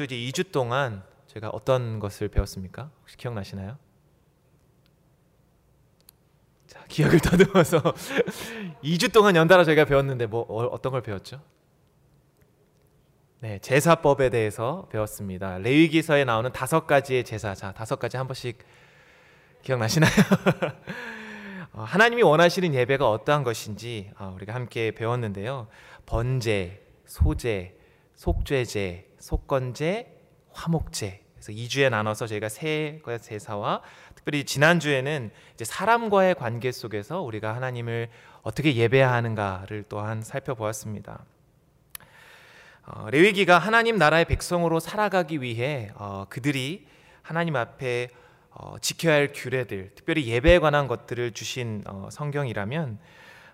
지난주 이제 2주 동안 제가 어떤 것을 배웠습니까? 혹시 기억나시나요? 자, 기억을 더듬어서 2주 동안 연달아 저희가 배웠는데 뭐 어, 어떤 걸 배웠죠? 네, 제사법에 대해서 배웠습니다. 레위기서에 나오는 다섯 가지의 제사. 자, 다섯 가지 한 번씩 기억나시나요? 어, 하나님이 원하시는 예배가 어떠한 것인지 어, 우리가 함께 배웠는데요. 번제, 소제, 속죄제, 속건제, 화목제. 그래서 2주에 나눠서 저희가 세 제사와 특별히 지난주에는 이제 사람과의 관계 속에서 우리가 하나님을 어떻게 예배하는가를 또한 살펴보았습니다. 어, 레위기가 하나님 나라의 백성으로 살아가기 위해 어, 그들이 하나님 앞에 어, 지켜야 할 규례들, 특별히 예배에 관한 것들을 주신 어, 성경이라면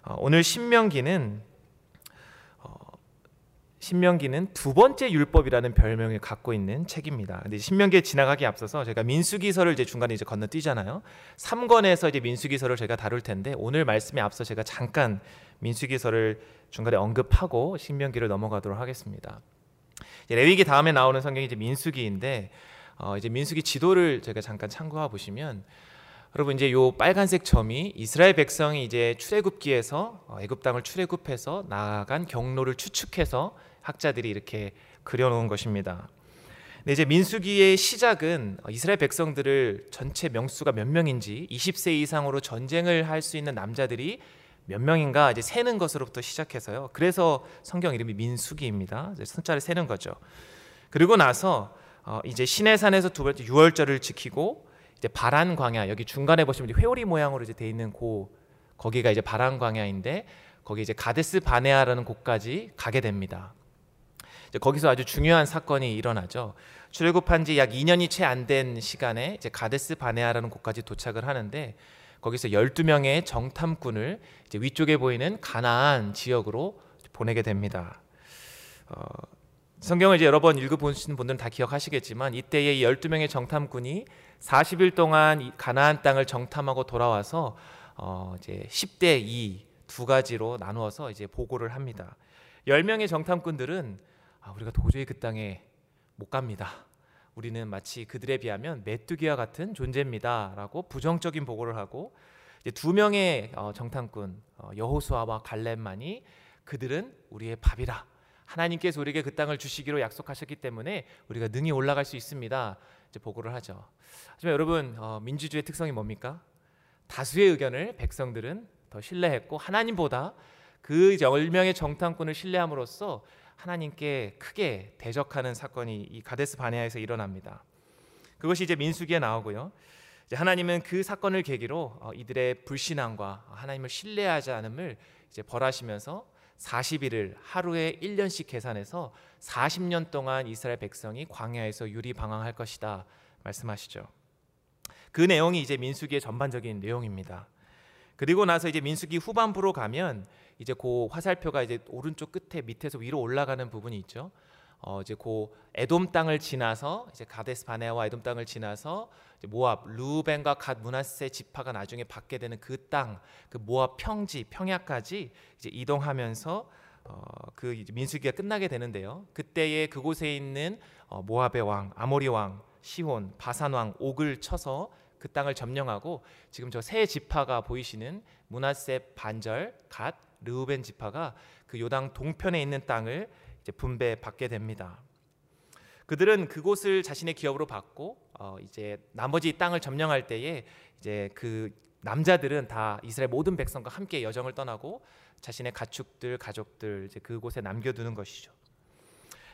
어, 오늘 신명기는 어, 신명기는 두 번째 율법이라는 별명을 갖고 있는 책입니다. 근데 신명기에 지나가기 앞서서 제가 민수기서를 이제 중간에 이제 건너뛰잖아요. 3권에서 이제 민수기서를 제가 다룰 텐데 오늘 말씀에 앞서 제가 잠깐 민수기서를 중간에 언급하고 신명기를 넘어가도록 하겠습니다. 레위기 다음에 나오는 성경이 이제 민수기인데 어 이제 민수기 지도를 제가 잠깐 참고해 보시면 여러분 이제 요 빨간색 점이 이스라엘 백성이 이제 출애굽기에서 어, 애굽 땅을 출애굽해서 나아간 경로를 추측해서 학자들이 이렇게 그려놓은 것입니다. 근데 이제 민수기의 시작은 이스라엘 백성들을 전체 명수가 몇 명인지 20세 이상으로 전쟁을 할 수 있는 남자들이 몇 명인가 이제 세는 것으로부터 시작해서요. 그래서 성경 이름이 민수기입니다. 숫자를 세는 거죠. 그리고 나서 어 이제 시내산에서 두 번째 유월절을 지키고 이제 바란 광야 여기 중간에 보시면 회오리 모양으로 이제 돼 있는 고 거기가 이제 바란 광야인데 거기 이제 가데스 바네아라는 곳까지 가게 됩니다. 이제 거기서 아주 중요한 사건이 일어나죠. 출애굽한 지 약 2년이 채 안 된 시간에 이제 가데스 바네아라는 곳까지 도착을 하는데 거기서 12명의 정탐꾼을 위쪽에 보이는 가나안 지역으로 보내게 됩니다. 어, 성경을 이제 여러 번 읽어보신 분들은 다 기억하시겠지만 이때에 12명의 정탐꾼이 40일 동안 가나안 땅을 정탐하고 돌아와서 어, 이제 10대 2 두 가지로 나누어서 이제 보고를 합니다. 10명의 정탐꾼들은 아, 우리가 도저히 그 땅에 못 갑니다. 우리는 마치 그들에 비하면 메뚜기와 같은 존재입니다라고 부정적인 보고를 하고 이제 두 명의 어, 정탐꾼 어, 여호수아와 갈렙만이 그들은 우리의 밥이라 하나님께서 우리에게 그 땅을 주시기로 약속하셨기 때문에 우리가 능히 올라갈 수 있습니다. 이제 보고를 하죠. 하지만 여러분 어, 민주주의 특성이 뭡니까? 다수의 의견을 백성들은 더 신뢰했고 하나님보다 그 10명의 정탐꾼을 신뢰함으로써 하나님께 크게 대적하는 사건이 이 가데스 바네아에서 일어납니다. 그것이 이제 민수기에 나오고요. 이제 하나님은 그 사건을 계기로 어, 이들의 불신앙과 하나님을 신뢰하지 않음을 이제 벌하시면서 40일을 하루에 1년씩 계산해서 40년 동안 이스라엘 백성이 광야에서 유리 방황할 것이다 말씀하시죠. 그 내용이 이제 민수기의 전반적인 내용입니다. 그리고 나서 이제 민수기 후반부로 가면 이제 그 화살표가 이제 오른쪽 끝에 밑에서 위로 올라가는 부분이 있죠. 어 이제 그 에돔 땅을 지나서 이제 가데스 바네아와 에돔 땅을 지나서 모압 루벤과 갓 므낫세 지파가 나중에 받게 되는 그 땅, 그 모압 평지 평야까지 이제 이동하면서 어 그 민수기가 끝나게 되는데요. 그때에 그곳에 있는 어 모압의 왕, 아모리 왕, 시혼, 바산 왕 옥을 쳐서 그 땅을 점령하고 지금 저 세 지파가 보이시는 므낫세 반절, 갓, 르우벤 지파가 그 요당 동편에 있는 땅을 이제 분배받게 됩니다. 그들은 그곳을 자신의 기업으로 받고 어 이제 나머지 땅을 점령할 때에 이제 그 남자들은 다 이스라엘 모든 백성과 함께 여정을 떠나고 자신의 가축들, 가족들 이제 그곳에 남겨두는 것이죠.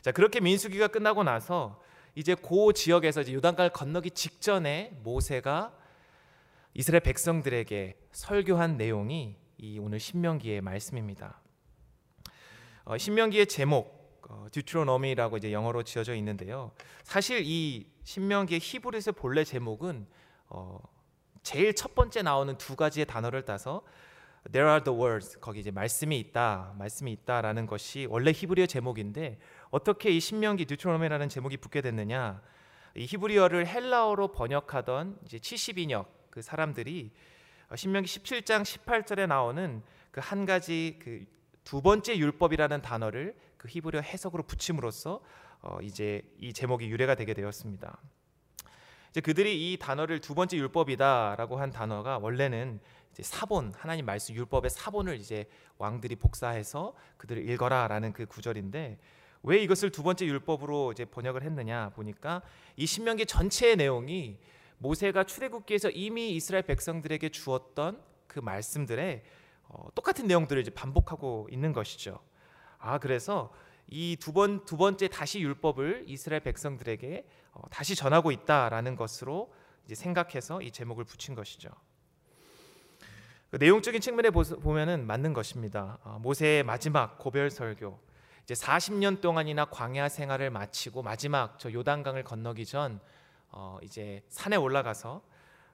자 그렇게 민수기가 끝나고 나서 이제 그 지역에서 이제 요단강을 건너기 직전에 모세가 이스라엘 백성들에게 설교한 내용이 이 오늘 신명기의 말씀입니다. 어, 신명기의 제목 어, 듀트로노미라고 이제 영어로 지어져 있는데요. 사실 이 신명기의 히브리서 본래 제목은 어, 제일 첫 번째 나오는 두 가지의 단어를 따서 There are the words 거기 이제 말씀이 있다, 말씀이 있다라는 것이 원래 히브리어 제목인데 어떻게 이 신명기 듀트로노미라는 제목이 붙게 됐느냐? 이 히브리어를 헬라어로 번역하던 이제 72역 그 사람들이 어, 신명기 17장 18절에 나오는 그 한 가지 그 두 번째 율법이라는 단어를 그 히브리어 해석으로 붙임으로써 어, 이제 이 제목이 유래가 되게 되었습니다. 이제 그들이 이 단어를 두 번째 율법이다라고 한 단어가 원래는 이제 사본 하나님 말씀 율법의 사본을 이제 왕들이 복사해서 그들을 읽어라라는 그 구절인데 왜 이것을 두 번째 율법으로 이제 번역을 했느냐 보니까 이 신명기 전체의 내용이 모세가 출애굽기에서 이미 이스라엘 백성들에게 주었던 그 말씀들에 어, 똑같은 내용들을 이제 반복하고 있는 것이죠. 아 그래서 이 두 번 두 번째 다시 율법을 이스라엘 백성들에게 어, 다시 전하고 있다라는 것으로 이제 생각해서 이 제목을 붙인 것이죠. 그 내용적인 측면에 보면은 맞는 것입니다. 어, 모세의 마지막 고별 설교, 이제 40년 동안이나 광야 생활을 마치고 마지막 저 요단강을 건너기 전 어, 이제 산에 올라가서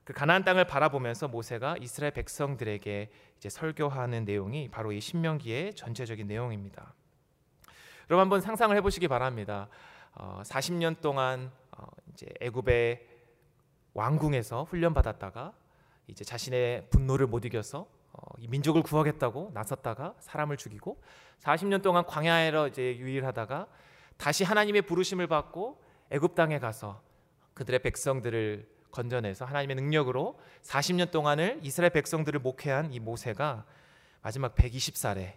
그 가나안 땅을 바라보면서 모세가 이스라엘 백성들에게 이제 설교하는 내용이 바로 이 신명기의 전체적인 내용입니다. 여러분 한번 상상을 해보시기 바랍니다. 어, 40년 동안 어, 이제 애굽의 왕궁에서 훈련 받았다가 이제 자신의 분노를 못 이겨서 민족을 구하겠다고 나섰다가 사람을 죽이고 40년 동안 광야에로 이제 유일하다가 다시 하나님의 부르심을 받고 애굽 땅에 가서 그들의 백성들을 건져내서 하나님의 능력으로 40년 동안을 이스라엘 백성들을 목회한 이 모세가 마지막 120살에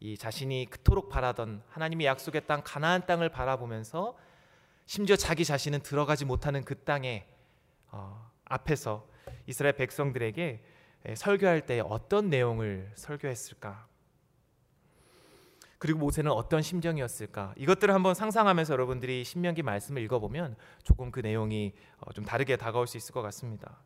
이 자신이 그토록 바라던 하나님의 약속의 땅 가나안 땅을 바라보면서 심지어 자기 자신은 들어가지 못하는 그 땅에 어, 앞에서 이스라엘 백성들에게 설교할 때 어떤 내용을 설교했을까? 그리고 모세는 어떤 심정이었을까? 이것들을 한번 상상하면서 여러분들이 신명기 말씀을 읽어보면 조금 그 내용이 어, 좀 다르게 다가올 수 있을 것 같습니다.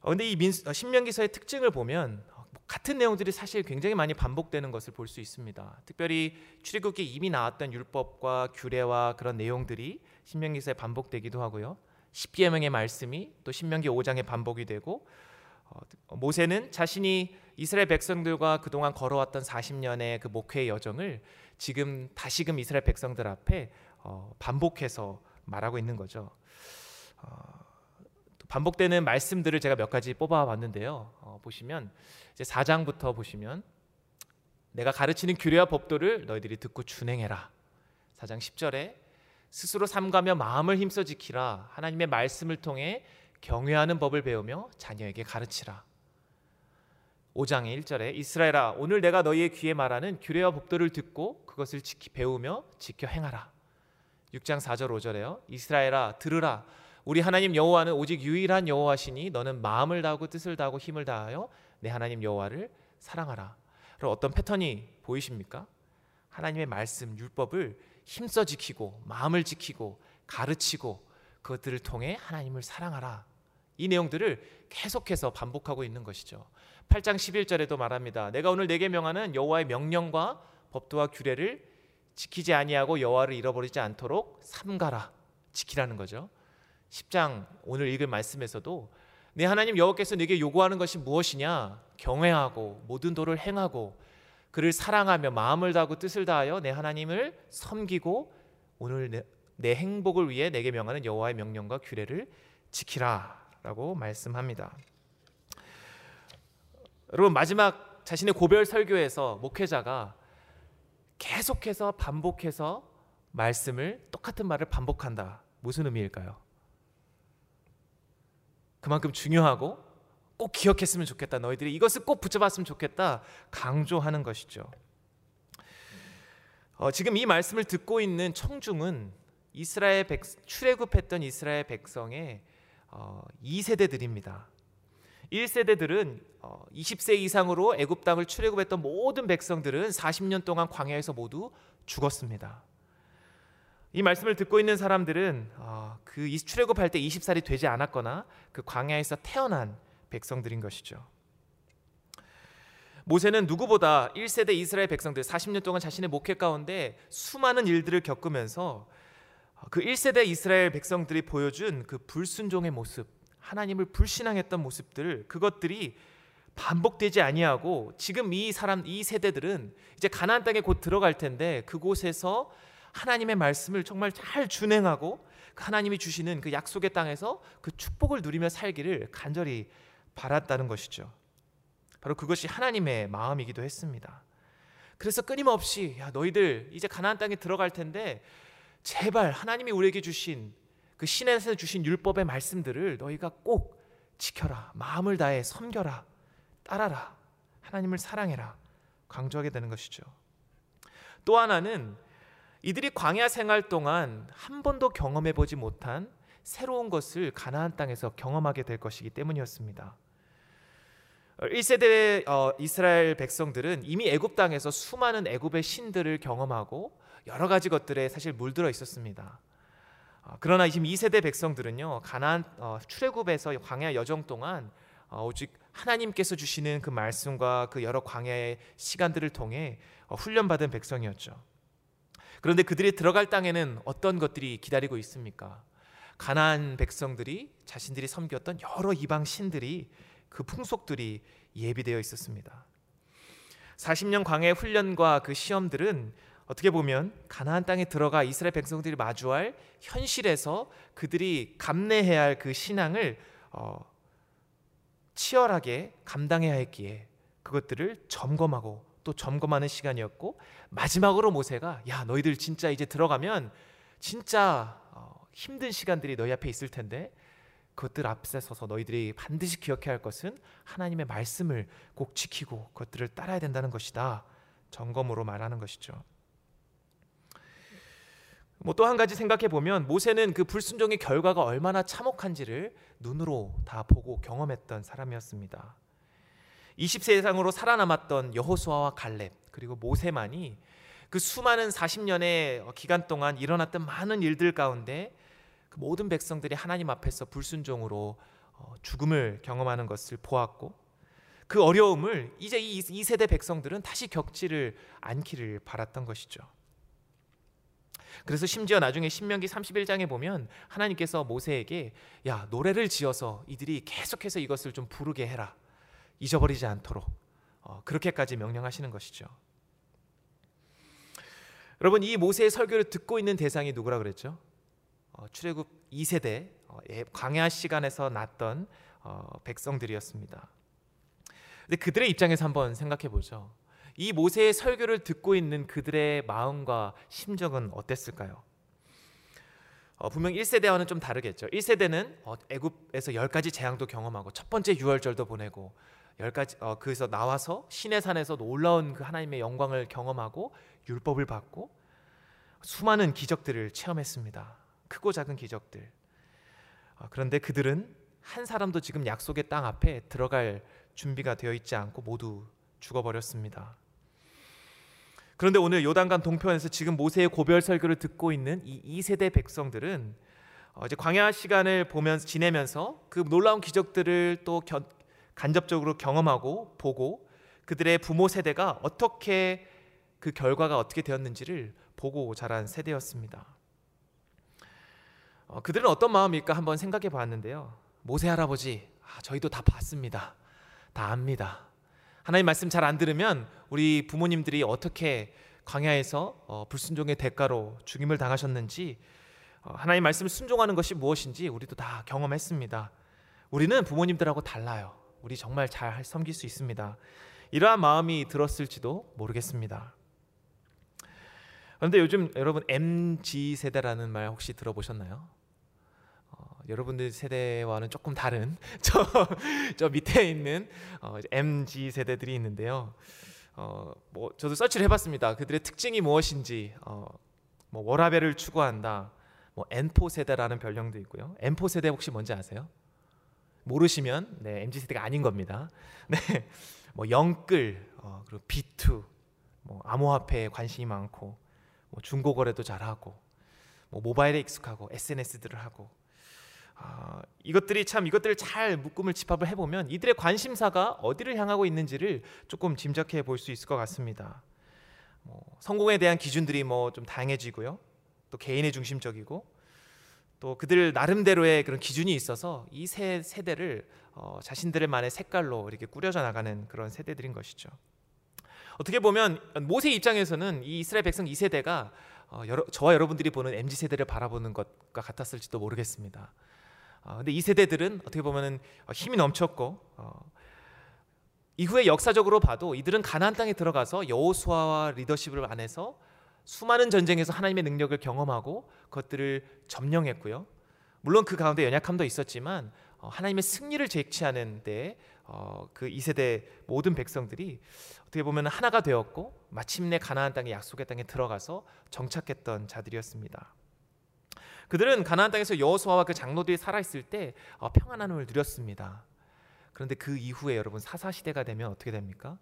그런데 이 민수, 어, 신명기서의 특징을 보면 어, 뭐 같은 내용들이 사실 굉장히 많이 반복되는 것을 볼 수 있습니다. 특별히 출애굽기 이미 나왔던 율법과 규례와 그런 내용들이 신명기서에 반복되기도 하고요. 십계명의 말씀이 또 신명기 5장에 반복이 되고 모세는 자신이 이스라엘 백성들과 그동안 걸어왔던 40년의 그 목회의 여정을 지금 다시금 이스라엘 백성들 앞에 어, 반복해서 말하고 있는 거죠. 어, 반복되는 말씀들을 제가 몇 가지 뽑아봤는데요. 어, 보시면 이제 4장부터 보시면 내가 가르치는 규례와 법도를 너희들이 듣고 준행해라. 4장 10절에 스스로 삼가며 마음을 힘써 지키라. 하나님의 말씀을 통해 경외하는 법을 배우며 자녀에게 가르치라. 5장의 1절에 이스라엘아 오늘 내가 너희의 귀에 말하는 규례와 법도를 듣고 그것을 지키 배우며 지켜 행하라. 6장 4절 5절에요. 이스라엘아 들으라 우리 하나님 여호와는 오직 유일한 여호와시니 너는 마음을 다하고 뜻을 다하고 힘을 다하여 내 하나님 여호와를 사랑하라. 그럼 어떤 패턴이 보이십니까? 하나님의 말씀 율법을 힘써 지키고 마음을 지키고 가르치고 그것들을 통해 하나님을 사랑하라. 이 내용들을 계속해서 반복하고 있는 것이죠. 8장 11절에도 말합니다. 내가 오늘 내게 명하는 여호와의 명령과 법도와 규례를 지키지 아니하고 여호와를 잃어버리지 않도록 삼가라. 지키라는 거죠. 10장 오늘 읽을 말씀에서도 내 하나님 여호와께서 내게 요구하는 것이 무엇이냐? 경외하고 모든 도를 행하고 그를 사랑하며 마음을 다하고 뜻을 다하여 내 하나님을 섬기고 오늘 내, 내 행복을 위해 내게 명하는 여호와의 명령과 규례를 지키라라고 말씀합니다. 여러분 마지막 자신의 고별 설교에서 목회자가 계속해서 반복해서 말씀을 똑같은 말을 반복한다. 무슨 의미일까요? 그만큼 중요하고 꼭 기억했으면 좋겠다. 너희들이 이것을 꼭 붙여봤으면 좋겠다. 강조하는 것이죠. 어, 지금 이 말씀을 듣고 있는 청중은 이스라엘 백, 출애굽했던 이스라엘 백성의 어, 2세대들입니다. 1세대들은 20세 어, 이상으로 애굽 땅을 출애굽했던 모든 백성들은 40년 동안 광야에서 모두 죽었습니다. 이 말씀을 듣고 있는 사람들은 어, 그 출애굽할 때 20살이 되지 않았거나 그 광야에서 태어난 백성들인 것이죠. 모세는 누구보다 1세대 이스라엘 백성들 40년 동안 자신의 목회 가운데 수많은 일들을 겪으면서 그 1세대 이스라엘 백성들이 보여준 그 불순종의 모습, 하나님을 불신앙했던 모습들 그것들이 반복되지 아니하고 지금 이 사람 이 세대들은 이제 가나안 땅에 곧 들어갈 텐데 그곳에서 하나님의 말씀을 정말 잘 준행하고 그 하나님이 주시는 그 약속의 땅에서 그 축복을 누리며 살기를 간절히 바랐다는 것이죠. 바로 그것이 하나님의 마음이기도 했습니다. 그래서 끊임없이 야 너희들 이제 가나안 땅에 들어갈 텐데 제발 하나님이 우리에게 주신 그 신에서 주신 율법의 말씀들을 너희가 꼭 지켜라. 마음을 다해 섬겨라. 따라라. 하나님을 사랑해라. 강조하게 되는 것이죠. 또 하나는 이들이 광야 생활 동안 한 번도 경험해 보지 못한 새로운 것을 가나안 땅에서 경험하게 될 것이기 때문이었습니다. 1세대 어, 이스라엘 백성들은 이미 애굽 땅에서 수많은 애굽의 신들을 경험하고 여러 가지 것들에 사실 물들어 있었습니다. 어, 그러나 지금 2세대 백성들은요 가나안 어, 출애굽에서 광야 여정 동안 어, 오직 하나님께서 주시는 그 말씀과 그 여러 광야의 시간들을 통해 어, 훈련받은 백성이었죠. 그런데 그들이 들어갈 땅에는 어떤 것들이 기다리고 있습니까? 가나안 백성들이 자신들이 섬겼던 여러 이방 신들이 그 풍속들이 예비되어 있었습니다. 40년 광해 훈련과 그 시험들은 어떻게 보면 가나안 땅에 들어가 이스라엘 백성들이 마주할 현실에서 그들이 감내해야 할 그 신앙을 어, 치열하게 감당해야 했기에 그것들을 점검하고 또 점검하는 시간이었고 마지막으로 모세가 야 너희들 진짜 이제 들어가면 진짜 어, 힘든 시간들이 너희 앞에 있을 텐데 그것들 앞에 서서 너희들이 반드시 기억해야 할 것은 하나님의 말씀을 꼭 지키고 그것들을 따라야 된다는 것이다 점검으로 말하는 것이죠. 뭐 또 한 가지 생각해 보면 모세는 그 불순종의 결과가 얼마나 참혹한지를 눈으로 다 보고 경험했던 사람이었습니다. 20세 이상으로 살아남았던 여호수아와 갈렙 그리고 모세만이 그 수많은 40년의 기간 동안 일어났던 많은 일들 가운데 그 모든 백성들이 하나님 앞에서 불순종으로 어, 죽음을 경험하는 것을 보았고 그 어려움을 이제 이 2세대 백성들은 다시 겪지를 않기를 바랐던 것이죠. 그래서 심지어 나중에 신명기 31장에 보면 하나님께서 모세에게 야 노래를 지어서 이들이 계속해서 이것을 좀 부르게 해라 잊어버리지 않도록 어, 그렇게까지 명령하시는 것이죠. 여러분 이 모세의 설교를 듣고 있는 대상이 누구라 그랬죠? 어, 출애굽 2세대 어, 예, 광야 시간에서 났던 어, 백성들이었습니다. 근데 그들의 입장에서 한번 생각해 보죠. 이 모세의 설교를 듣고 있는 그들의 마음과 심정은 어땠을까요? 어, 분명 1세대와는 좀 다르겠죠. 1세대는 어, 애굽에서 10가지 재앙도 경험하고 첫 번째 유월절도 보내고 10가지 어, 그래서 나와서 신의 산에서 놀라운 그 하나님의 영광을 경험하고 율법을 받고 수많은 기적들을 체험했습니다. 크고 작은 기적들. 어, 그런데 그들은 한 사람도 지금 약속의 땅 앞에 들어갈 준비가 되어 있지 않고 모두 죽어버렸습니다. 그런데 오늘 요단강 동편에서 지금 모세의 고별 설교를 듣고 있는 이 2세대 백성들은 어, 이제 광야 시간을 보면서 지내면서 그 놀라운 기적들을 또 겨, 간접적으로 경험하고 보고 그들의 부모 세대가 어떻게 그 결과가 어떻게 되었는지를 보고 자란 세대였습니다. 어, 그들은 어떤 마음일까 한번 생각해 봤는데요. 모세 할아버지, 아, 저희도 다 봤습니다. 다 압니다. 하나님 말씀 잘 안 들으면 우리 부모님들이 어떻게 광야에서 어, 불순종의 대가로 죽임을 당하셨는지 어, 하나님 말씀을 순종하는 것이 무엇인지 우리도 다 경험했습니다. 우리는 부모님들하고 달라요. 우리 정말 잘 섬길 수 있습니다. 이러한 마음이 들었을지도 모르겠습니다. 그런데 요즘 여러분 MG 세대라는 말 혹시 들어보셨나요? 어, 여러분들 세대와는 조금 다른 저, 저 밑에 있는 어, MG 세대들이 있는데요. 어, 뭐 저도 서치를 해봤습니다. 그들의 특징이 무엇인지 어, 뭐 워라벨을 추구한다. 뭐 N4 세대라는 별명도 있고요. N4 세대 혹시 뭔지 아세요? 모르시면 네, MZ 세대가 아닌 겁니다. 네, 뭐 영끌 어, 그리고 B2, 뭐 암호화폐에 관심이 많고 뭐 중고거래도 잘하고 뭐 모바일에 익숙하고 SNS들을 하고 아, 이것들이 참 이것들을 잘 묶음을 집합을 해보면 이들의 관심사가 어디를 향하고 있는지를 조금 짐작해 볼 수 있을 것 같습니다. 뭐 성공에 대한 기준들이 뭐 좀 다양해지고요. 또 개인의 중심적이고 또 그들 나름대로의 그런 기준이 있어서 이 세 세대를 어, 자신들만의 색깔로 이렇게 꾸려져 나가는 그런 세대들인 것이죠. 어떻게 보면 모세 입장에서는 이 이스라엘 백성 2세대가 어, 여러, 저와 여러분들이 보는 MZ 세대를 바라보는 것과 같았을지도 모르겠습니다. 어, 근데 이 세대들은 어떻게 보면은 어, 힘이 넘쳤고 어, 이후에 역사적으로 봐도 이들은 가나안 땅에 들어가서 여호수아와 리더십을 안에서 수많은 전쟁에서 하나님의 능력을 경험하고 그것들을 점령했고요. 물론 그 가운데 연약함도 있었지만 어, 하나님의 승리를 쟁취하는 데 어, 그 2세대 모든 백성들이 어떻게 보면 하나가 되었고 마침내 가나안 땅의 약속의 땅에 들어가서 정착했던 자들이었습니다. 그들은 가나안 땅에서 여호수아와 그 장로들이 살아 있을 때 어, 평안함을 누렸습니다. 그런데 그 이후에 여러분 사사 시대가 되면 어떻게 됩니까?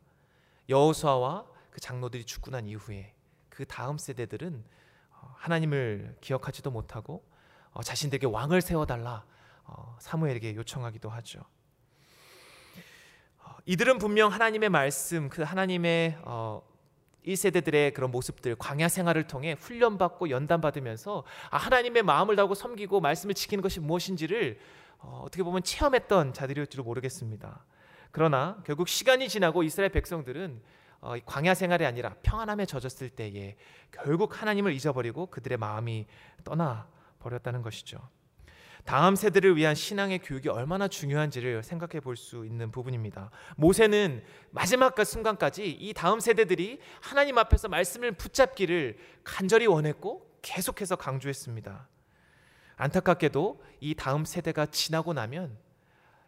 여호수아와 그 장로들이 죽고 난 이후에 그 다음 세대들은 어, 하나님을 기억하지도 못하고 어, 자신들에게 왕을 세워달라 사무엘에게 요청하기도 하죠. 이들은 분명 하나님의 말씀, 그 하나님의 어, 1세대들의 그런 모습들, 광야 생활을 통해 훈련받고 연단받으면서 아, 하나님의 마음을 다하고 섬기고 말씀을 지키는 것이 무엇인지를 어, 어떻게 보면 체험했던 자들이었지도 모르겠습니다. 그러나 결국 시간이 지나고 이스라엘 백성들은 어, 광야 생활이 아니라 평안함에 젖었을 때에 결국 하나님을 잊어버리고 그들의 마음이 떠나 버렸다는 것이죠. 다음 세대를 위한 신앙의 교육이 얼마나 중요한지를 생각해 볼 수 있는 부분입니다. 모세는 마지막 그 순간까지 이 다음 세대들이 하나님 앞에서 말씀을 붙잡기를 간절히 원했고 계속해서 강조했습니다. 안타깝게도 이 다음 세대가 지나고 나면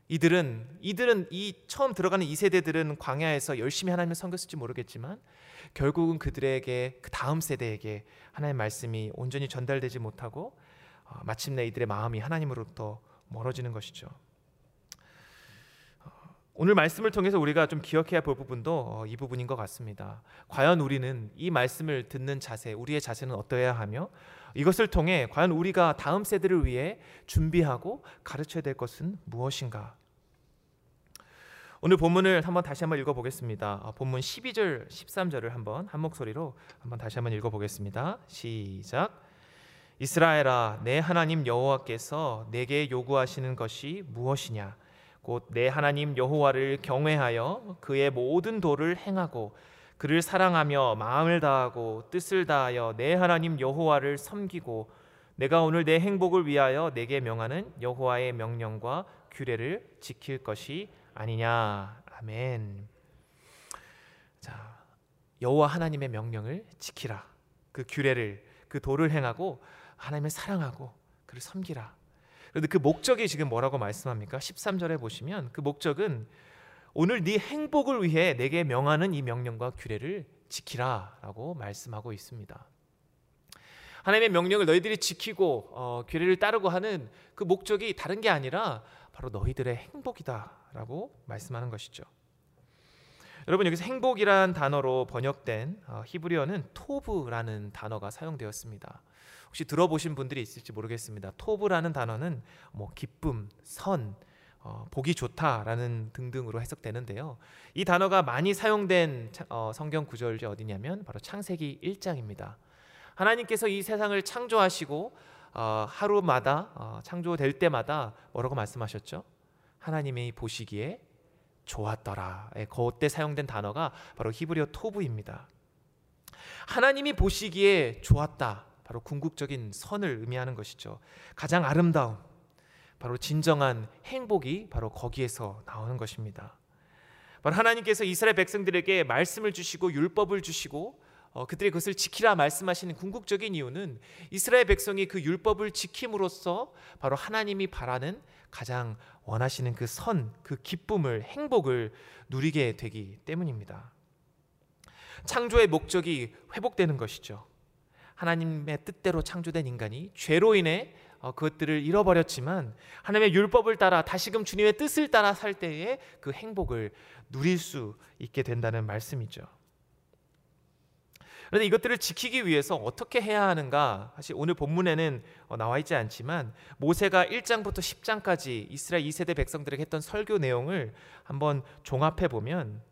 이들은 이들은 이 처음 들어가는 이 세대들은 광야에서 열심히 하나님을 섬겼을지 모르겠지만 결국은 그들에게 그 다음 세대에게 하나님의 말씀이 온전히 전달되지 못하고 어, 마침내 이들의 마음이 하나님으로부터 멀어지는 것이죠. 어, 오늘 말씀을 통해서 우리가 좀 기억해야 볼 부분도 어, 이 부분인 것 같습니다. 과연 우리는 이 말씀을 듣는 자세, 우리의 자세는 어떠해야 하며 이것을 통해 과연 우리가 다음 세대를 위해 준비하고 가르쳐야 될 것은 무엇인가? 오늘 본문을 한번 다시 한번 읽어 보겠습니다. 본문 12절, 13절을 한번 한 목소리로 한번 다시 한번 읽어 보겠습니다. 시작. 이스라엘아 내 하나님 여호와께서 내게 요구하시는 것이 무엇이냐? 곧 내 하나님 여호와를 경외하여 그의 모든 도를 행하고 그를 사랑하며 마음을 다하고 뜻을 다하여 내 하나님 여호와를 섬기고 내가 오늘 내 행복을 위하여 내게 명하는 여호와의 명령과 규례를 지킬 것이 아니냐? 아멘. 자 여호와 하나님의 명령을 지키라. 그 규례를 그 도를 행하고 하나님을 사랑하고 그를 섬기라. 그런데 그 목적이 지금 뭐라고 말씀합니까? 13절에 보시면 그 목적은 오늘 네 행복을 위해 내게 명하는 이 명령과 규례를 지키라라고 말씀하고 있습니다. 하나님의 명령을 너희들이 지키고 어, 규례를 따르고 하는 그 목적이 다른 게 아니라 바로 너희들의 행복이다라고 말씀하는 것이죠. 여러분 여기서 행복이란 단어로 번역된 어, 히브리어는 토브라는 단어가 사용되었습니다. 혹시 들어보신 분들이 있을지 모르겠습니다. 토브라는 단어는 뭐 기쁨, 선, 어, 보기 좋다라는 등등으로 해석되는데요. 이 단어가 많이 사용된 어, 성경 구절이 어디냐면 바로 창세기 1장입니다. 하나님께서 이 세상을 창조하시고 어, 하루마다 어, 창조될 때마다 뭐라고 말씀하셨죠? 하나님이 보시기에 좋았더라. 예, 그때 사용된 단어가 바로 히브리어 토브입니다. 하나님이 보시기에 좋았다. 바로 궁극적인 선을 의미하는 것이죠. 가장 아름다움, 바로 진정한 행복이 바로 거기에서 나오는 것입니다. 바로 하나님께서 이스라엘 백성들에게 말씀을 주시고 율법을 주시고 어, 그들이 그것을 지키라 말씀하시는 궁극적인 이유는 이스라엘 백성이 그 율법을 지킴으로써 바로 하나님이 바라는 가장 원하시는 그 선, 그 기쁨을, 행복을 누리게 되기 때문입니다. 창조의 목적이 회복되는 것이죠. 하나님의 뜻대로 창조된 인간이 죄로 인해 어, 그것들을 잃어버렸지만 하나님의 율법을 따라 다시금 주님의 뜻을 따라 살 때에 그 행복을 누릴 수 있게 된다는 말씀이죠. 그런데 이것들을 지키기 위해서 어떻게 해야 하는가? 사실 오늘 본문에는 어, 나와 있지 않지만 모세가 1장부터 10장까지 이스라엘 2세대 백성들에게 했던 설교 내용을 한번 종합해 보면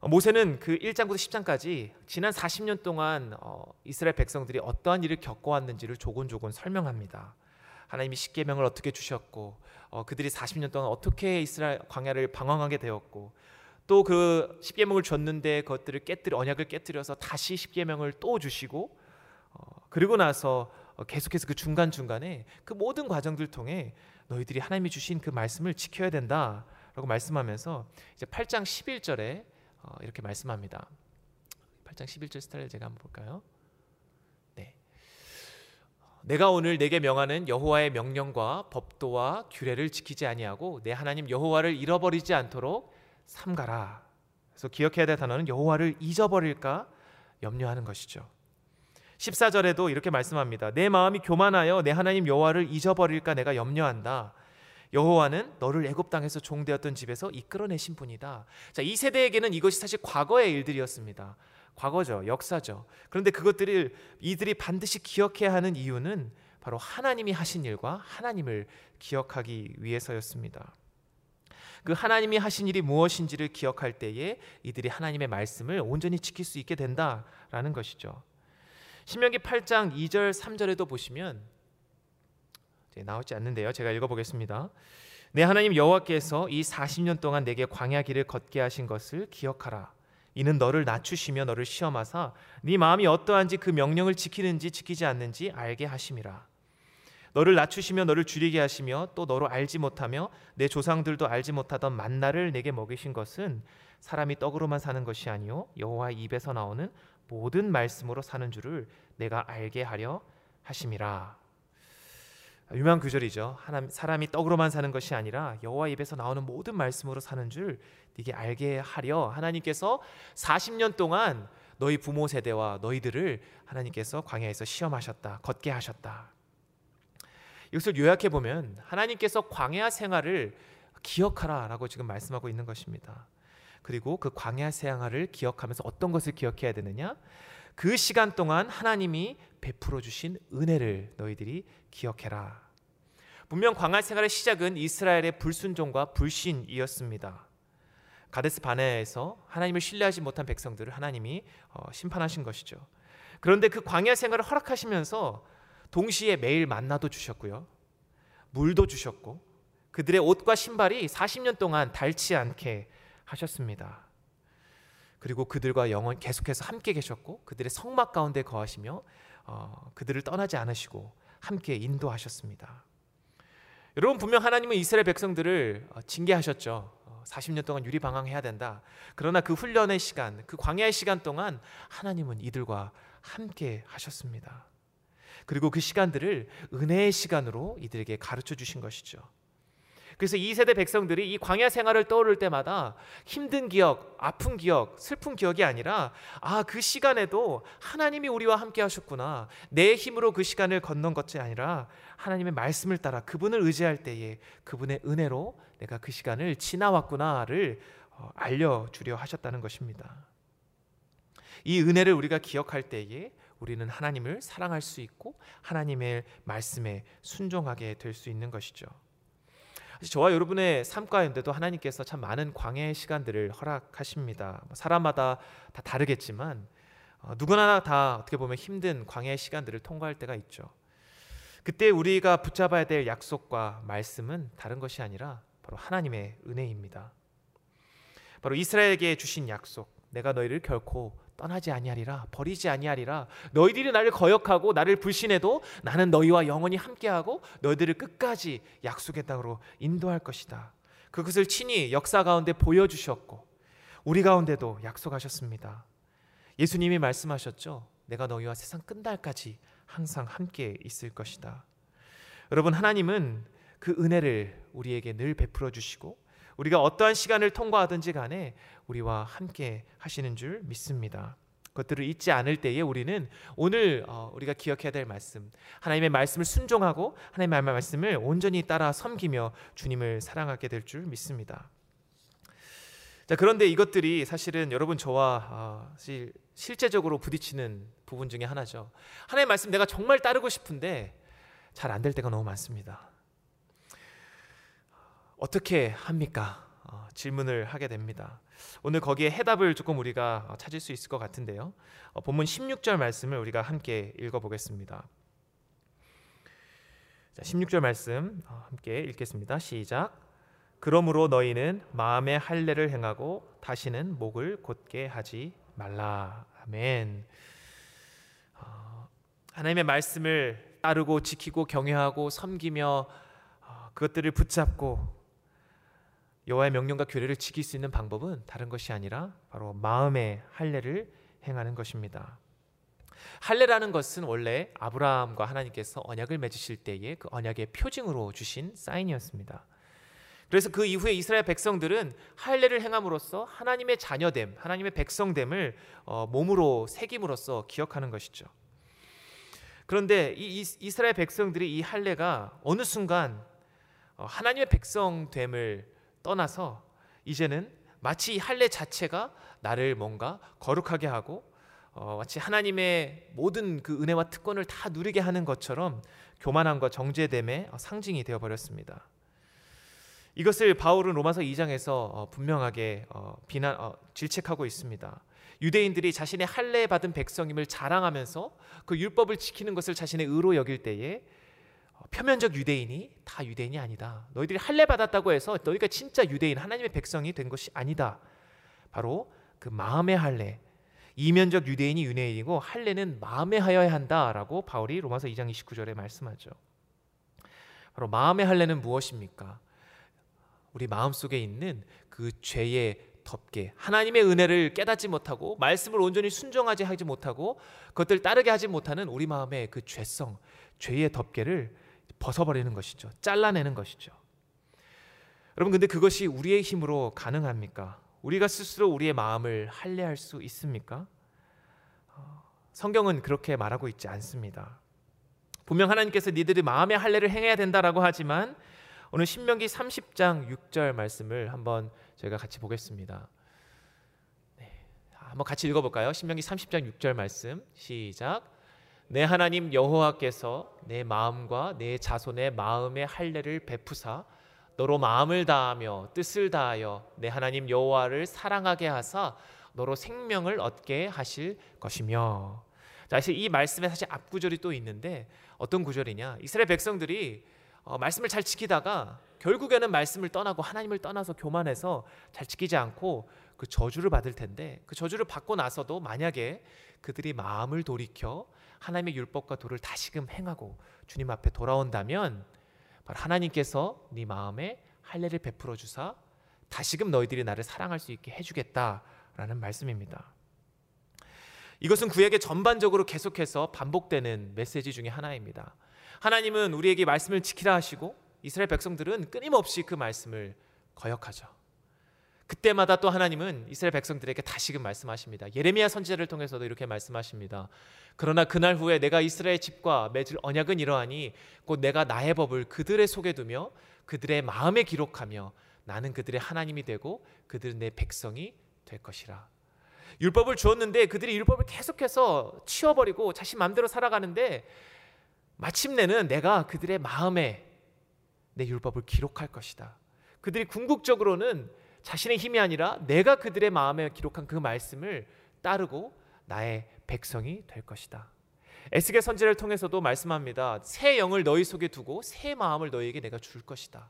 어, 모세는 그 1장부터 10장까지 지난 40년 동안 어, 이스라엘 백성들이 어떠한 일을 겪어왔는지를 조곤조곤 설명합니다. 하나님이 십계명을 어떻게 주셨고 어, 그들이 40년 동안 어떻게 이스라엘 광야를 방황하게 되었고 또 그 십계명을 줬는데 그것들을 깨뜨려 언약을 깨뜨려서 다시 십계명을 또 주시고 그리고 나서 계속해서 그 중간 중간에 그 모든 과정들 통해 너희들이 하나님이 주신 그 말씀을 지켜야 된다라고 말씀하면서 이제 8장 11절에 어, 이렇게 말씀합니다. 8장 11절 스타일 제가 한번 볼까요? 내가 오늘 내게 명하는 여호와의 명령과 법도와 규례를 지키지 아니하고 내 하나님 여호와를 잃어버리지 않도록 삼가라. 그래서 기억해야 될 단어는 여호와를 잊어버릴까 염려하는 것이죠. 14절에도 이렇게 말씀합니다. 내 마음이 교만하여 내 하나님 여호와를 잊어버릴까 내가 염려한다. 여호와는 너를 애굽 땅에서 종되었던 집에서 이끌어내신 분이다. 자, 이 세대에게는 이것이 사실 과거의 일들이었습니다. 과거죠. 역사죠. 그런데 그것들을 이들이 반드시 기억해야 하는 이유는 바로 하나님이 하신 일과 하나님을 기억하기 위해서였습니다. 그 하나님이 하신 일이 무엇인지를 기억할 때에 이들이 하나님의 말씀을 온전히 지킬 수 있게 된다라는 것이죠. 신명기 8장 2절 3절에도 보시면 나오지 않는데요. 제가 읽어보겠습니다. 내 하나님 여호와께서 이 40년 동안 내게 광야 길을 걷게 하신 것을 기억하라. 이는 너를 낮추시며 너를 시험하사 네 마음이 어떠한지 그 명령을 지키는지 지키지 않는지 알게 하심이라. 너를 낮추시며 너를 줄이게 하시며 또 너로 알지 못하며 내 조상들도 알지 못하던 만나를 내게 먹이신 것은 사람이 떡으로만 사는 것이 아니요 여호와 입에서 나오는 모든 말씀으로 사는 줄을 내가 알게 하려 하심이라. 유명한 구절이죠. 사람이 떡으로만 사는 것이 아니라 여호와 입에서 나오는 모든 말씀으로 사는 줄 네게 알게 하려 하나님께서 40년 동안 너희 부모 세대와 너희들을 하나님께서 광야에서 시험하셨다. 걷게 하셨다. 이것을 요약해 보면 하나님께서 광야 생활을 기억하라라고 지금 말씀하고 있는 것입니다. 그리고 그 광야 생활을 기억하면서 어떤 것을 기억해야 되느냐? 그 시간 동안 하나님이 베풀어 주신 은혜를 너희들이 기억해라. 분명 광야 생활의 시작은 이스라엘의 불순종과 불신이었습니다. 가데스 바네에서 하나님을 신뢰하지 못한 백성들을 하나님이 어, 심판하신 것이죠. 그런데 그 광야 생활을 허락하시면서 동시에 매일 만나도 주셨고요. 물도 주셨고 그들의 옷과 신발이 40년 동안 닳지 않게 하셨습니다. 그리고 그들과 영원 계속해서 함께 계셨고 그들의 성막 가운데 거하시며 어, 그들을 떠나지 않으시고 함께 인도하셨습니다. 여러분 분명 하나님은 이스라엘 백성들을 어, 징계하셨죠. 40년 어, 동안 유리방황해야 된다. 그러나 그 훈련의 시간, 그 광야의 시간 동안 하나님은 이들과 함께 하셨습니다. 그리고 그 시간들을 은혜의 시간으로 이들에게 가르쳐 주신 것이죠. 그래서 이 세대 백성들이 이 광야 생활을 떠오를 때마다 힘든 기억, 아픈 기억, 슬픈 기억이 아니라 아, 그 시간에도 하나님이 우리와 함께 하셨구나. 내 힘으로 그 시간을 건넌 것이 아니라 하나님의 말씀을 따라 그분을 의지할 때에 그분의 은혜로 내가 그 시간을 지나왔구나를 어, 알려 주려 하셨다는 것입니다. 이 은혜를 우리가 기억할 때에 우리는 하나님을 사랑할 수 있고 하나님의 말씀에 순종하게 될 수 있는 것이죠. 저와 여러분의 삶 가운데도 하나님께서 참 많은 광야의 시간들을 허락하십니다. 뭐 사람마다 다 다르겠지만 어, 누구나 다 어떻게 보면 힘든 광야의 시간들을 통과할 때가 있죠. 그때 우리가 붙잡아야 될 약속과 말씀은 다른 것이 아니라 바로 하나님의 은혜입니다. 바로 이스라엘에게 주신 약속, 내가 너희를 결코 떠나지 아니하리라 버리지 아니하리라 너희들이 나를 거역하고 나를 불신해도 나는 너희와 영원히 함께하고 너희들을 끝까지 약속의 땅으로 인도할 것이다. 그것을 친히 역사 가운데 보여주셨고 우리 가운데도 약속하셨습니다. 예수님이 말씀하셨죠. 내가 너희와 세상 끝날까지 항상 함께 있을 것이다. 여러분 하나님은 그 은혜를 우리에게 늘 베풀어 주시고 우리가 어떠한 시간을 통과하든지 간에 우리와 함께 하시는 줄 믿습니다. 그것들을 잊지 않을 때에 우리는 오늘 어, 우리가 기억해야 될 말씀, 하나님의 말씀을 순종하고 하나님의 말씀을 온전히 따라 섬기며 주님을 사랑하게 될 줄 믿습니다. 자 그런데 이것들이 사실은 여러분 저와 어, 사실 실제적으로 부딪히는 부분 중에 하나죠. 하나님의 말씀 내가 정말 따르고 싶은데 잘 안 될 때가 너무 많습니다. 어떻게 합니까? 어, 질문을 하게 됩니다. 오늘 거기에 해답을 조금 우리가 어, 찾을 수 있을 것 같은데요. 어, 본문 16절 말씀을 우리가 함께 읽어보겠습니다. 자, 16절 말씀 어, 함께 읽겠습니다. 시작. 그러므로 너희는 마음의 할례를 행하고 다시는 목을 곧게 하지 말라. 아멘. 어, 하나님의 말씀을 따르고 지키고 경외하고 섬기며 어, 그것들을 붙잡고 여호와의 명령과 규례를 지킬 수 있는 방법은 다른 것이 아니라 바로 마음의 할례를 행하는 것입니다. 할례라는 것은 원래 아브라함과 하나님께서 언약을 맺으실 때에 그 언약의 표징으로 주신 사인이었습니다. 그래서 그 이후에 이스라엘 백성들은 할례를 행함으로써 하나님의 자녀됨, 하나님의 백성됨을 어, 몸으로 새김으로써 기억하는 것이죠. 그런데 이 이스라엘 백성들이 이 할례가 어느 순간 어, 하나님의 백성됨을 떠나서 이제는 마치 이 할례 자체가 나를 뭔가 거룩하게 하고 어, 마치 하나님의 모든 그 은혜와 특권을 다 누리게 하는 것처럼 교만함과 정죄됨의 상징이 되어 버렸습니다. 이것을 바울은 로마서 2장에서 어, 분명하게 어, 비난 어, 질책하고 있습니다. 유대인들이 자신의 할례 받은 백성임을 자랑하면서 그 율법을 지키는 것을 자신의 의로 여길 때에 어, 표면적 유대인이 다 유대인이 아니다. 너희들이 할례 받았다고 해서 너희가 진짜 유대인 하나님의 백성이 된 것이 아니다. 바로 그 마음의 할례. 이면적 유대인이 유대인이고 할례는 마음에 하여야 한다라고 바울이 로마서 2장 29절에 말씀하죠. 바로 마음의 할례는 무엇입니까? 우리 마음속에 있는 그 죄의 덮개 하나님의 은혜를 깨닫지 못하고 말씀을 온전히 순종하지 하지 못하고 그것들 따르게 하지 못하는 우리 마음의 그 죄성 죄의 덮개를 벗어버리는 것이죠 잘라내는 것이죠 여러분 근데 그것이 우리의 힘으로 가능합니까? 우리가 스스로 우리의 마음을 할례할 수 있습니까? 어, 성경은 그렇게 말하고 있지 않습니다 분명 하나님께서 니들이 마음의 할례를 행해야 된다라고 하지만 오늘 신명기 30장 6절 말씀을 한번 저희가 같이 보겠습니다. 네, 한번 같이 읽어볼까요? 신명기 30장 6절 말씀 시작. 내 하나님 여호와께서 내 마음과 내 자손의 마음의 할례를 베푸사 너로 마음을 다하며 뜻을 다하여 내 하나님 여호와를 사랑하게 하사 너로 생명을 얻게 하실 것이며. 자, 사실 이 말씀에 사실 앞 구절이 또 있는데 어떤 구절이냐? 이스라엘 백성들이 어, 말씀을 잘 지키다가 결국에는 말씀을 떠나고 하나님을 떠나서 교만해서 잘 지키지 않고 그 저주를 받을 텐데 그 저주를 받고 나서도 만약에 그들이 마음을 돌이켜 하나님의 율법과 도를 다시금 행하고 주님 앞에 돌아온다면 바로 하나님께서 네 마음에 할례를 베풀어 주사 다시금 너희들이 나를 사랑할 수 있게 해주겠다라는 말씀입니다. 이것은 구약의 전반적으로 계속해서 반복되는 메시지 중의 하나입니다. 하나님은 우리에게 말씀을 지키라 하시고 이스라엘 백성들은 끊임없이 그 말씀을 거역하죠. 그때마다 또 하나님은 이스라엘 백성들에게 다시금 말씀하십니다. 예레미야 선지자를 통해서도 이렇게 말씀하십니다. 그러나 그날 후에 내가 이스라엘 집과 맺을 언약은 이러하니 곧 내가 나의 법을 그들의 속에 두며 그들의 마음에 기록하며 나는 그들의 하나님이 되고 그들은 내 백성이 될 것이라. 율법을 주었는데 그들이 율법을 계속해서 치워버리고 자신 마음대로 살아가는데 마침내는 내가 그들의 마음에 내 율법을 기록할 것이다. 그들이 궁극적으로는 자신의 힘이 아니라 내가 그들의 마음에 기록한 그 말씀을 따르고 나의 백성이 될 것이다. 에스겔 선지를 통해서도 말씀합니다. 새 영을 너희 속에 두고 새 마음을 너희에게 내가 줄 것이다.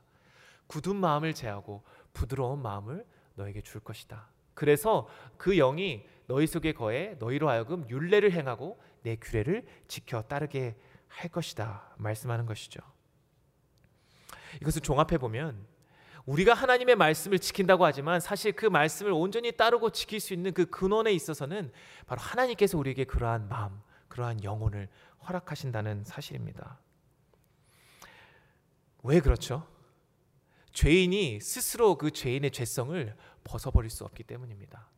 굳은 마음을 제하고 부드러운 마음을 너에게 줄 것이다. 그래서 그 영이 너희 속에 거해 너희로 하여금 율례를 행하고 내 규례를 지켜 따르게 할 것이다 말씀하는 것이죠. 이것을 종합해 보면 우리가 하나님의 말씀을 지킨다고 하지만 사실 그 말씀을 온전히 따르고 지킬 수 있는 그 근원에 있어서는 바로 하나님께서 우리에게 그러한 마음, 그러한 영혼을 허락하신다는 사실입니다. 왜 그렇죠? 죄인이 스스로 그 죄인의 죄성을 벗어버릴 수 없기 때문입니다.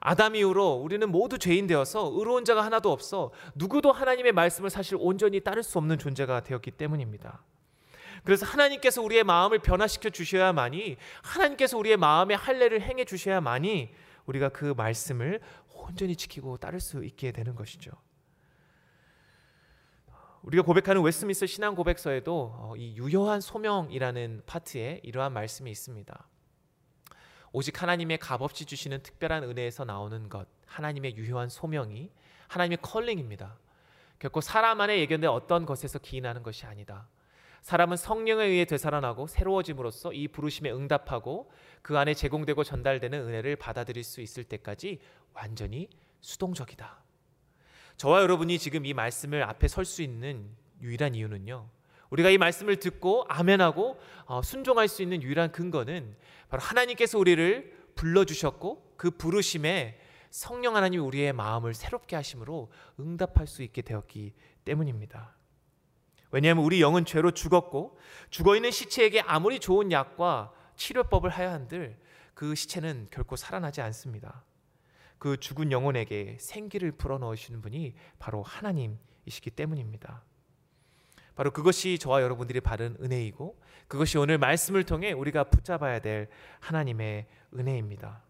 아담 이후로 우리는 모두 죄인 되어서 의로운 자가 하나도 없어 누구도 하나님의 말씀을 사실 온전히 따를 수 없는 존재가 되었기 때문입니다. 그래서 하나님께서 우리의 마음을 변화시켜 주셔야만이 하나님께서 우리의 마음에 할례를 행해 주셔야만이 우리가 그 말씀을 온전히 지키고 따를 수 있게 되는 것이죠. 우리가 고백하는 웨스트민스터 신앙 고백서에도 어, 이 유효한 소명이라는 파트에 이러한 말씀이 있습니다. 오직 하나님의 값없이 주시는 특별한 은혜에서 나오는 것, 하나님의 유효한 소명이 하나님의 calling입니다. 결코 사람 안에 예견된 어떤 것에서 기인하는 것이 아니다. 사람은 성령에 의해 되살아나고 새로워짐으로써 이 부르심에 응답하고 그 안에 제공되고 전달되는 은혜를 받아들일 수 있을 때까지 완전히 수동적이다. 저와 여러분이 지금 이 말씀을 앞에 설 수 있는 유일한 이유는요. 우리가 이 말씀을 듣고 아멘하고 어, 순종할 수 있는 유일한 근거는 바로 하나님께서 우리를 불러 주셨고 그 부르심에 성령 하나님이 우리의 마음을 새롭게 하심으로 응답할 수 있게 되었기 때문입니다. 왜냐하면 우리 영은 죄로 죽었고 죽어 있는 시체에게 아무리 좋은 약과 치료법을 하여 한들 그 시체는 결코 살아나지 않습니다. 그 죽은 영혼에게 생기를 불어 넣으시는 분이 바로 하나님이시기 때문입니다. 바로 그것이 저와 여러분들이 받은 은혜이고 그것이 오늘 말씀을 통해 우리가 붙잡아야 될 하나님의 은혜입니다.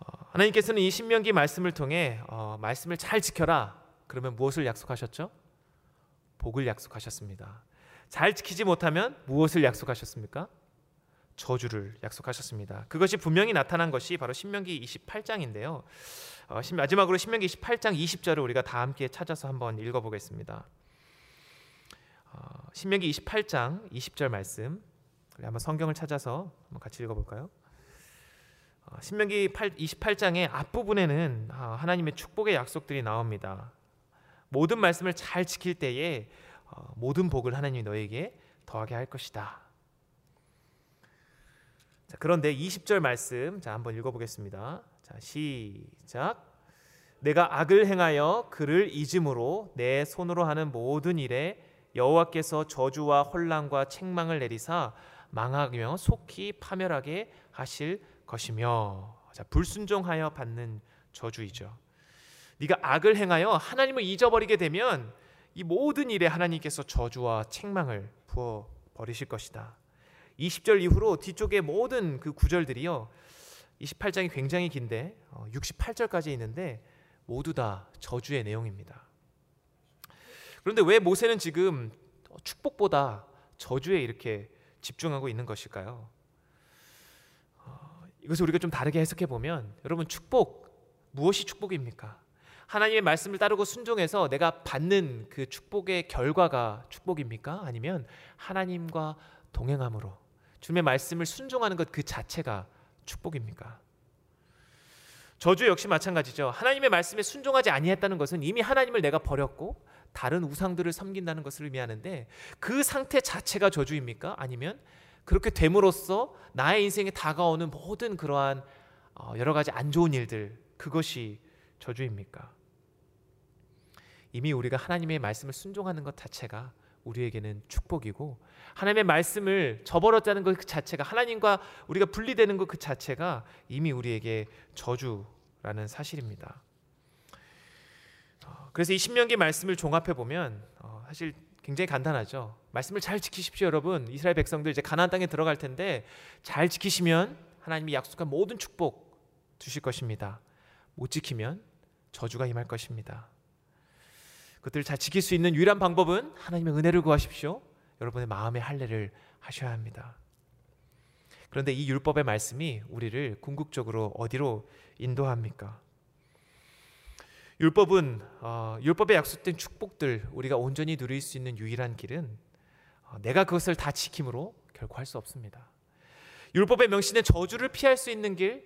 어, 하나님께서는 이 신명기 말씀을 통해 어, 말씀을 잘 지켜라. 그러면 무엇을 약속하셨죠? 복을 약속하셨습니다. 잘 지키지 못하면 무엇을 약속하셨습니까? 저주를 약속하셨습니다. 그것이 분명히 나타난 것이 바로 신명기 28장인데요. 어, 마지막으로 신명기 28장 20절을 우리가 다 함께 찾아서 한번 읽어보겠습니다. 어, 신명기 28장 20절 말씀 한번 성경을 찾아서 한번 같이 읽어볼까요? 어, 신명기 28장의 앞부분에는 아, 하나님의 축복의 약속들이 나옵니다. 모든 말씀을 잘 지킬 때에 어, 모든 복을 하나님이 너에게 더하게 할 것이다. 자, 그런데 20절 말씀 자 한번 읽어보겠습니다. 자 시작. 내가 악을 행하여 그를 잊음으로 내 손으로 하는 모든 일에 여호와께서 저주와 혼란과 책망을 내리사 망하며 속히 파멸하게 하실 것이며 자 불순종하여 받는 저주이죠. 네가 악을 행하여 하나님을 잊어버리게 되면 이 모든 일에 하나님께서 저주와 책망을 부어 버리실 것이다. 20절 이후로 뒤쪽의 모든 그 구절들이요. 28장이 굉장히 긴데 68절까지 어, 있는데 모두 다 저주의 내용입니다. 그런데 왜 모세는 지금 축복보다 저주에 이렇게 집중하고 있는 것일까요? 어, 이것을 우리가 좀 다르게 해석해 보면 여러분 축복 무엇이 축복입니까? 하나님의 말씀을 따르고 순종해서 내가 받는 그 축복의 결과가 축복입니까? 아니면 하나님과 동행함으로 주님의 말씀을 순종하는 것 그 자체가 축복입니까? 저주 역시 마찬가지죠. 하나님의 말씀에 순종하지 아니했다는 것은 이미 하나님을 내가 버렸고 다른 우상들을 섬긴다는 것을 의미하는데 그 상태 자체가 저주입니까? 아니면 그렇게 됨으로써 나의 인생에 다가오는 모든 그러한 어, 여러 가지 안 좋은 일들 그것이 저주입니까? 이미 우리가 하나님의 말씀을 순종하는 것 자체가 우리에게는 축복이고 하나님의 말씀을 저버렸다는 것 그 자체가 하나님과 우리가 분리되는 것 그 자체가 이미 우리에게 저주라는 사실입니다. 어, 그래서 이 신명기 말씀을 종합해 보면 어, 사실 굉장히 간단하죠. 말씀을 잘 지키십시오, 여러분. 이스라엘 백성들 이제 가나안 땅에 들어갈 텐데 잘 지키시면 하나님이 약속한 모든 축복 주실 것입니다. 못 지키면 저주가 임할 것입니다. 그것들을 잘 지킬 수 있는 유일한 방법은 하나님의 은혜를 구하십시오. 여러분의 마음의 할례를 하셔야 합니다. 그런데 이 율법의 말씀이 우리를 궁극적으로 어디로 인도합니까? 율법은 어, 율법에 약속된 축복들 우리가 온전히 누릴 수 있는 유일한 길은 어, 내가 그것을 다 지킴으로 결코 할 수 없습니다. 율법에 명시된 저주를 피할 수 있는 길,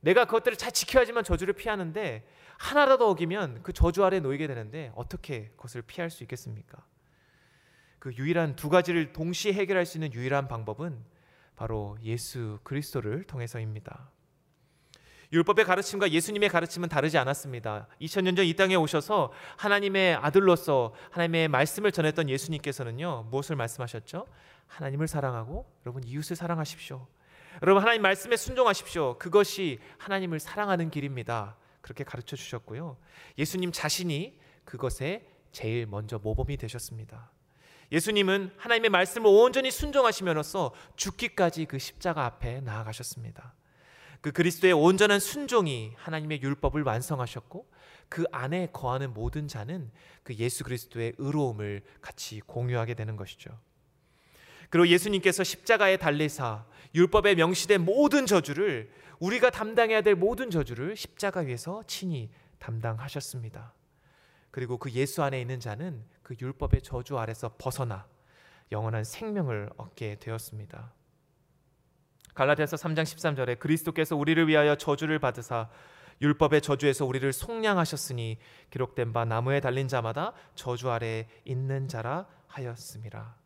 내가 그것들을 잘 지켜야지만 저주를 피하는데 하나라도 어기면 그 저주 아래 놓이게 되는데 어떻게 그것을 피할 수 있겠습니까? 그 유일한 두 가지를 동시에 해결할 수 있는 유일한 방법은 바로 예수 그리스도를 통해서입니다. 율법의 가르침과 예수님의 가르침은 다르지 않았습니다. 2000년 전 이 땅에 오셔서 하나님의 아들로서 하나님의 말씀을 전했던 예수님께서는요, 무엇을 말씀하셨죠? 하나님을 사랑하고 여러분 이웃을 사랑하십시오. 여러분 하나님 말씀에 순종하십시오. 그것이 하나님을 사랑하는 길입니다. 그렇게 가르쳐 주셨고요. 예수님 자신이 그것에 제일 먼저 모범이 되셨습니다. 예수님은 하나님의 말씀을 온전히 순종하시면서 죽기까지 그 십자가 앞에 나아가셨습니다. 그 그리스도의 온전한 순종이 하나님의 율법을 완성하셨고 그 안에 거하는 모든 자는 그 예수 그리스도의 의로움을 같이 공유하게 되는 것이죠. 그리고 예수님께서 십자가에 달리사 율법에 명시된 모든 저주를 우리가 담당해야 될 모든 저주를 십자가 위에서 친히 담당하셨습니다. 그리고 그 예수 안에 있는 자는 그 율법의 저주 아래서 벗어나 영원한 생명을 얻게 되었습니다. 갈라디아서 3장 13절에 그리스도께서 우리를 위하여 저주를 받으사 율법의 저주에서 우리를 속량하셨으니 기록된 바 나무에 달린 자마다 저주 아래 있는 자라 하였습니다.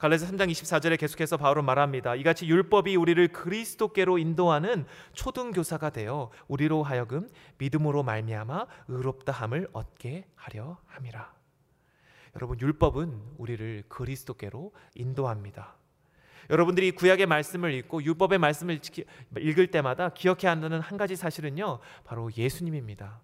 갈라디아 3장 24절에 계속해서 바울은 말합니다. 이같이 율법이 우리를 그리스도께로 인도하는 초등 교사가 되어 우리로 하여금 믿음으로 말미암아 의롭다함을 얻게 하려 함이라. 여러분 율법은 우리를 그리스도께로 인도합니다. 여러분들이 구약의 말씀을 읽고 율법의 말씀을 읽을 때마다 기억해야 한다는 한 가지 사실은요. 바로 예수님입니다.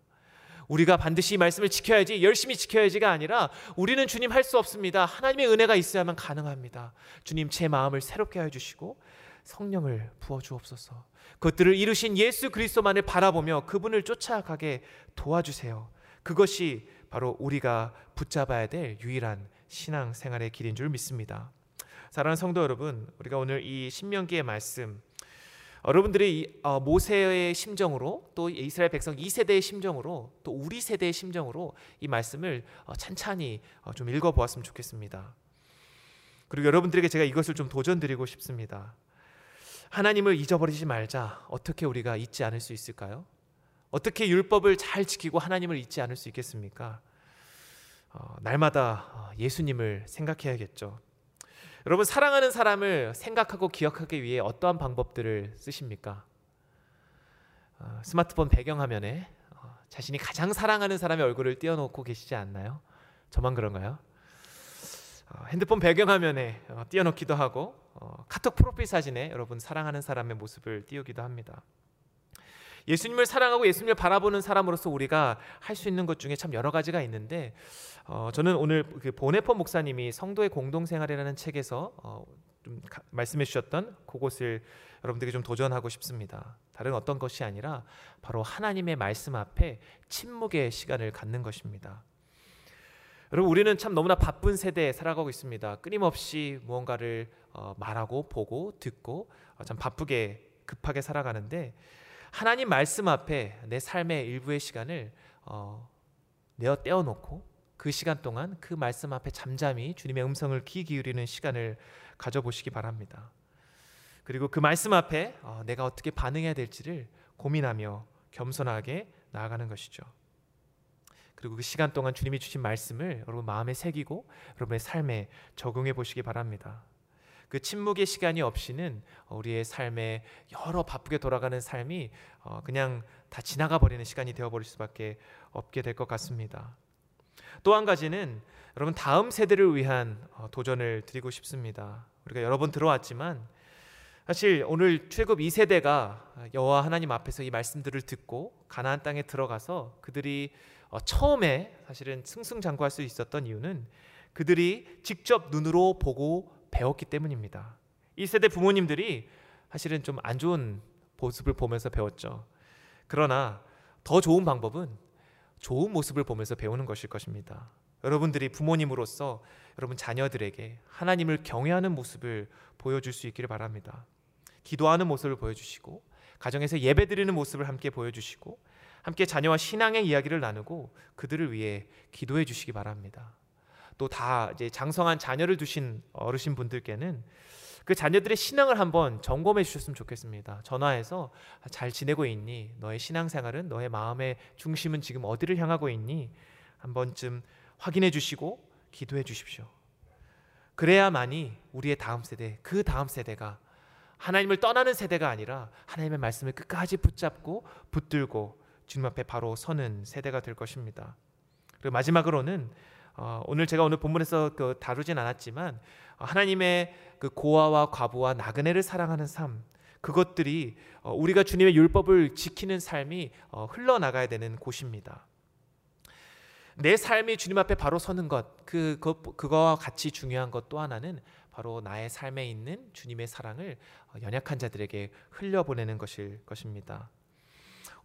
우리가 반드시 이 말씀을 지켜야지 열심히 지켜야지가 아니라 우리는 주님 할 수 없습니다. 하나님의 은혜가 있어야만 가능합니다. 주님 제 마음을 새롭게 해 주시고 성령을 부어 주옵소서. 그것들을 이루신 예수 그리스도만을 바라보며 그분을 쫓아가게 도와주세요. 그것이 바로 우리가 붙잡아야 될 유일한 신앙 생활의 길인 줄 믿습니다. 사랑하는 성도 여러분, 우리가 오늘 이 신명기의 말씀 여러분들이 어, 모세의 심정으로 또 이스라엘 백성 2세대의 심정으로 또 우리 세대의 심정으로 이 말씀을 어, 찬찬히 어, 좀 읽어보았으면 좋겠습니다. 그리고 여러분들에게 제가 이것을 좀 도전드리고 싶습니다. 하나님을 잊어버리지 말자. 어떻게 우리가 잊지 않을 수 있을까요? 어떻게 율법을 잘 지키고 하나님을 잊지 않을 수 있겠습니까? 날마다 예수님을 생각해야겠죠. 여러분 사랑하는 사람을 생각하고 기억하기 위해 어떠한 방법들을 쓰십니까? 어, 스마트폰 배경화면에 어, 자신이 가장 사랑하는 사람의 얼굴을 띄워놓고 계시지 않나요? 저만 그런가요? 어, 핸드폰 배경화면에 어, 띄워놓기도 하고 어, 카톡 프로필 사진에 여러분 사랑하는 사람의 모습을 띄우기도 합니다. 예수님을 사랑하고 예수님을 바라보는 사람으로서 우리가 할 수 있는 것 중에 참 여러 가지가 있는데 어, 저는 오늘 그 보네퍼 목사님이 성도의 공동생활이라는 책에서 어, 좀 가, 말씀해 주셨던 그것을 여러분들에게 좀 도전하고 싶습니다. 다른 어떤 것이 아니라 바로 하나님의 말씀 앞에 침묵의 시간을 갖는 것입니다. 여러분 우리는 참 너무나 바쁜 세대에 살아가고 있습니다. 끊임없이 무언가를 어, 말하고 보고 듣고 어, 참 바쁘게 급하게 살아가는데 하나님 말씀 앞에 내 삶의 일부의 시간을 어, 내어 떼어놓고 그 시간 동안 그 말씀 앞에 잠잠히 주님의 음성을 귀 기울이는 시간을 가져보시기 바랍니다. 그리고 그 말씀 앞에 어, 내가 어떻게 반응해야 될지를 고민하며 겸손하게 나아가는 것이죠. 그리고 그 시간 동안 주님이 주신 말씀을 여러분 마음에 새기고 여러분의 삶에 적용해 보시기 바랍니다. 그 침묵의 시간이 없이는 우리의 삶에 여러 바쁘게 돌아가는 삶이 어, 그냥 다 지나가 버리는 시간이 되어 버릴 수밖에 없게 될 것 같습니다. 또 한 가지는 여러분 다음 세대를 위한 어, 도전을 드리고 싶습니다. 우리가 여러 번 들어왔지만 사실 오늘 출애굽 2세대가 여호와 하나님 앞에서 이 말씀들을 듣고 가나안 땅에 들어가서 그들이 어, 처음에 사실은 승승장구할 수 있었던 이유는 그들이 직접 눈으로 보고 배웠기 때문입니다. 이 세대 부모님들이 사실은 좀 안 좋은 모습을 보면서 배웠죠. 그러나 더 좋은 방법은 좋은 모습을 보면서 배우는 것일 것입니다. 여러분들이 부모님으로서 여러분 자녀들에게 하나님을 경외하는 모습을 보여줄 수 있기를 바랍니다. 기도하는 모습을 보여주시고 가정에서 예배드리는 모습을 함께 보여주시고 함께 자녀와 신앙의 이야기를 나누고 그들을 위해 기도해 주시기 바랍니다. 또 다 이제 장성한 자녀를 두신 어르신 분들께는 그 자녀들의 신앙을 한번 점검해 주셨으면 좋겠습니다. 전화해서 잘 지내고 있니? 너의 신앙생활은 너의 마음의 중심은 지금 어디를 향하고 있니? 한 번쯤 확인해 주시고 기도해 주십시오. 그래야만이 우리의 다음 세대, 그 다음 세대가 하나님을 떠나는 세대가 아니라 하나님의 말씀을 끝까지 붙잡고 붙들고 주님 앞에 바로 서는 세대가 될 것입니다. 그리고 마지막으로는 어, 오늘 제가 오늘 본문에서 그 다루진 않았지만 어, 하나님의 그 고아와 과부와 나그네를 사랑하는 삶 그것들이 어, 우리가 주님의 율법을 지키는 삶이 어, 흘러나가야 되는 곳입니다. 내 삶이 주님 앞에 바로 서는 것, 그, 그 그거와 같이 중요한 것 또 하나는 바로 나의 삶에 있는 주님의 사랑을 어, 연약한 자들에게 흘려보내는 것일 것입니다.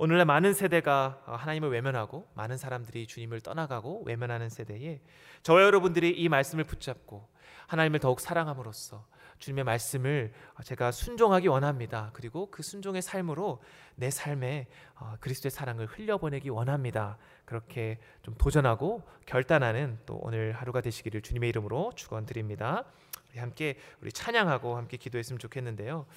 오늘날 많은 세대가 어, 하나님을 외면하고 많은 사람들이 주님을 떠나가고 외면하는 세대에 저와 여러분들이 이 말씀을 붙잡고 하나님을 더욱 사랑함으로써 주님의 말씀을 제가 순종하기 원합니다. 그리고 그 순종의 삶으로 내 삶에 어, 그리스도의 사랑을 흘려보내기 원합니다. 그렇게 좀 도전하고 결단하는 또 오늘 하루가 되시기를 주님의 이름으로 축원드립니다. 함께 우리 찬양하고 함께 기도했으면 좋겠는데요.